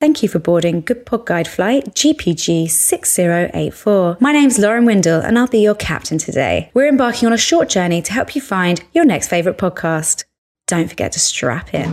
Thank you for boarding Good Pod Guide Flight GPG 6084. My name's Lauren Windle and I'll be your captain today. We're embarking on a short journey to help you find your next favourite podcast. Don't forget to strap in.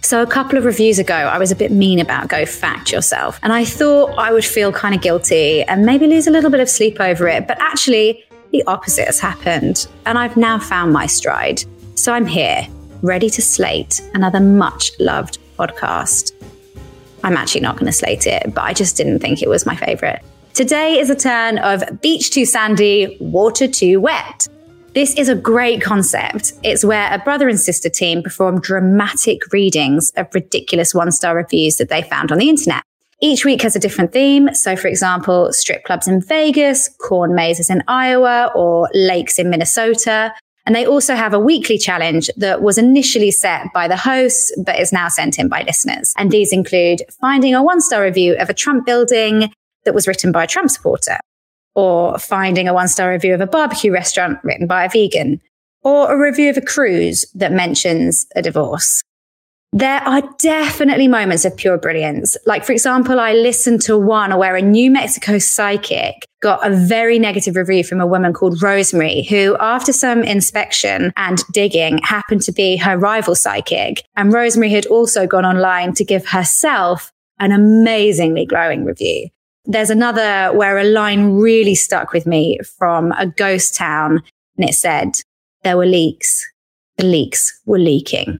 So, a couple of reviews ago, I was a bit mean about Go Fact Yourself. And I thought I would feel kind of guilty and maybe lose a little bit of sleep over it. But actually, the opposite has happened, and I've now found my stride. So I'm here, ready to slate another much loved podcast. I'm actually not going to slate it, but I just didn't think it was my favorite. Today is a turn of beach too sandy, water too wet. This is a great concept. It's where a brother and sister team perform dramatic readings of ridiculous one star reviews that they found on the internet. Each week has a different theme. So, for example, strip clubs in Vegas, corn mazes in Iowa, or lakes in Minnesota. And they also have a weekly challenge that was initially set by the hosts, but is now sent in by listeners. And these include finding a one star review of a Trump building that was written by a Trump supporter, or finding a one star review of a barbecue restaurant written by a vegan, or a review of a cruise that mentions a divorce. There are definitely moments of pure brilliance. Like, for example, I listened to one where a New Mexico psychic got a very negative review from a woman called Rosemary, who, after some inspection and digging, happened to be her rival psychic. And Rosemary had also gone online to give herself an amazingly glowing review. There's another where a line really stuck with me from a ghost town, and it said, There were leaks. The leaks were leaking.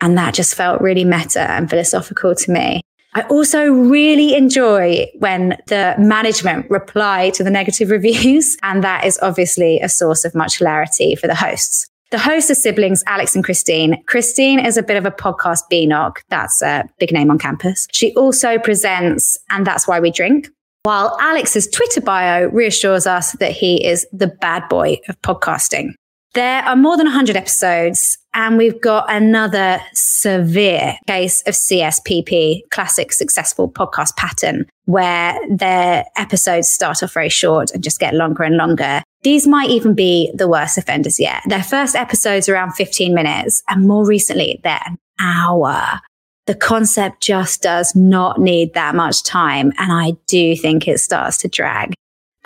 And that just felt really meta and philosophical to me. I also really enjoy when the management reply to the negative reviews. And that is obviously a source of much hilarity for the hosts. The hosts are siblings, Alex and Christine. Christine is a bit of a podcast BNOC. That's a big name on campus. She also presents And That's Why We Drink. While Alex's Twitter bio reassures us that he is the bad boy of podcasting. There are more than 100 episodes, and we've got another severe case of CSPP, classic successful podcast pattern, where their episodes start off very short and just get longer and longer. These might even be the worst offenders yet. Their first episode's around 15 minutes, and more recently, they're an hour. The concept just does not need that much time, and I do think it starts to drag.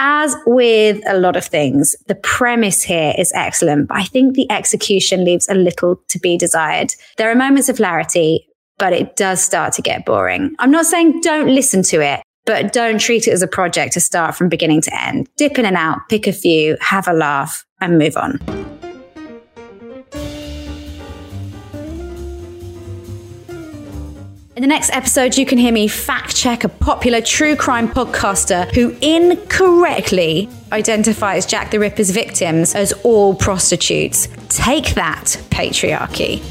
As with a lot of things, the premise here is excellent, but I think the execution leaves a little to be desired. There are moments of clarity, but it does start to get boring. I'm not saying don't listen to it, but don't treat it as a project to start from beginning to end. Dip in and out, pick a few, have a laugh, and move on. In the next episode, you can hear me fact check a popular true crime podcaster who incorrectly identifies Jack the Ripper's victims as all prostitutes. Take that, patriarchy.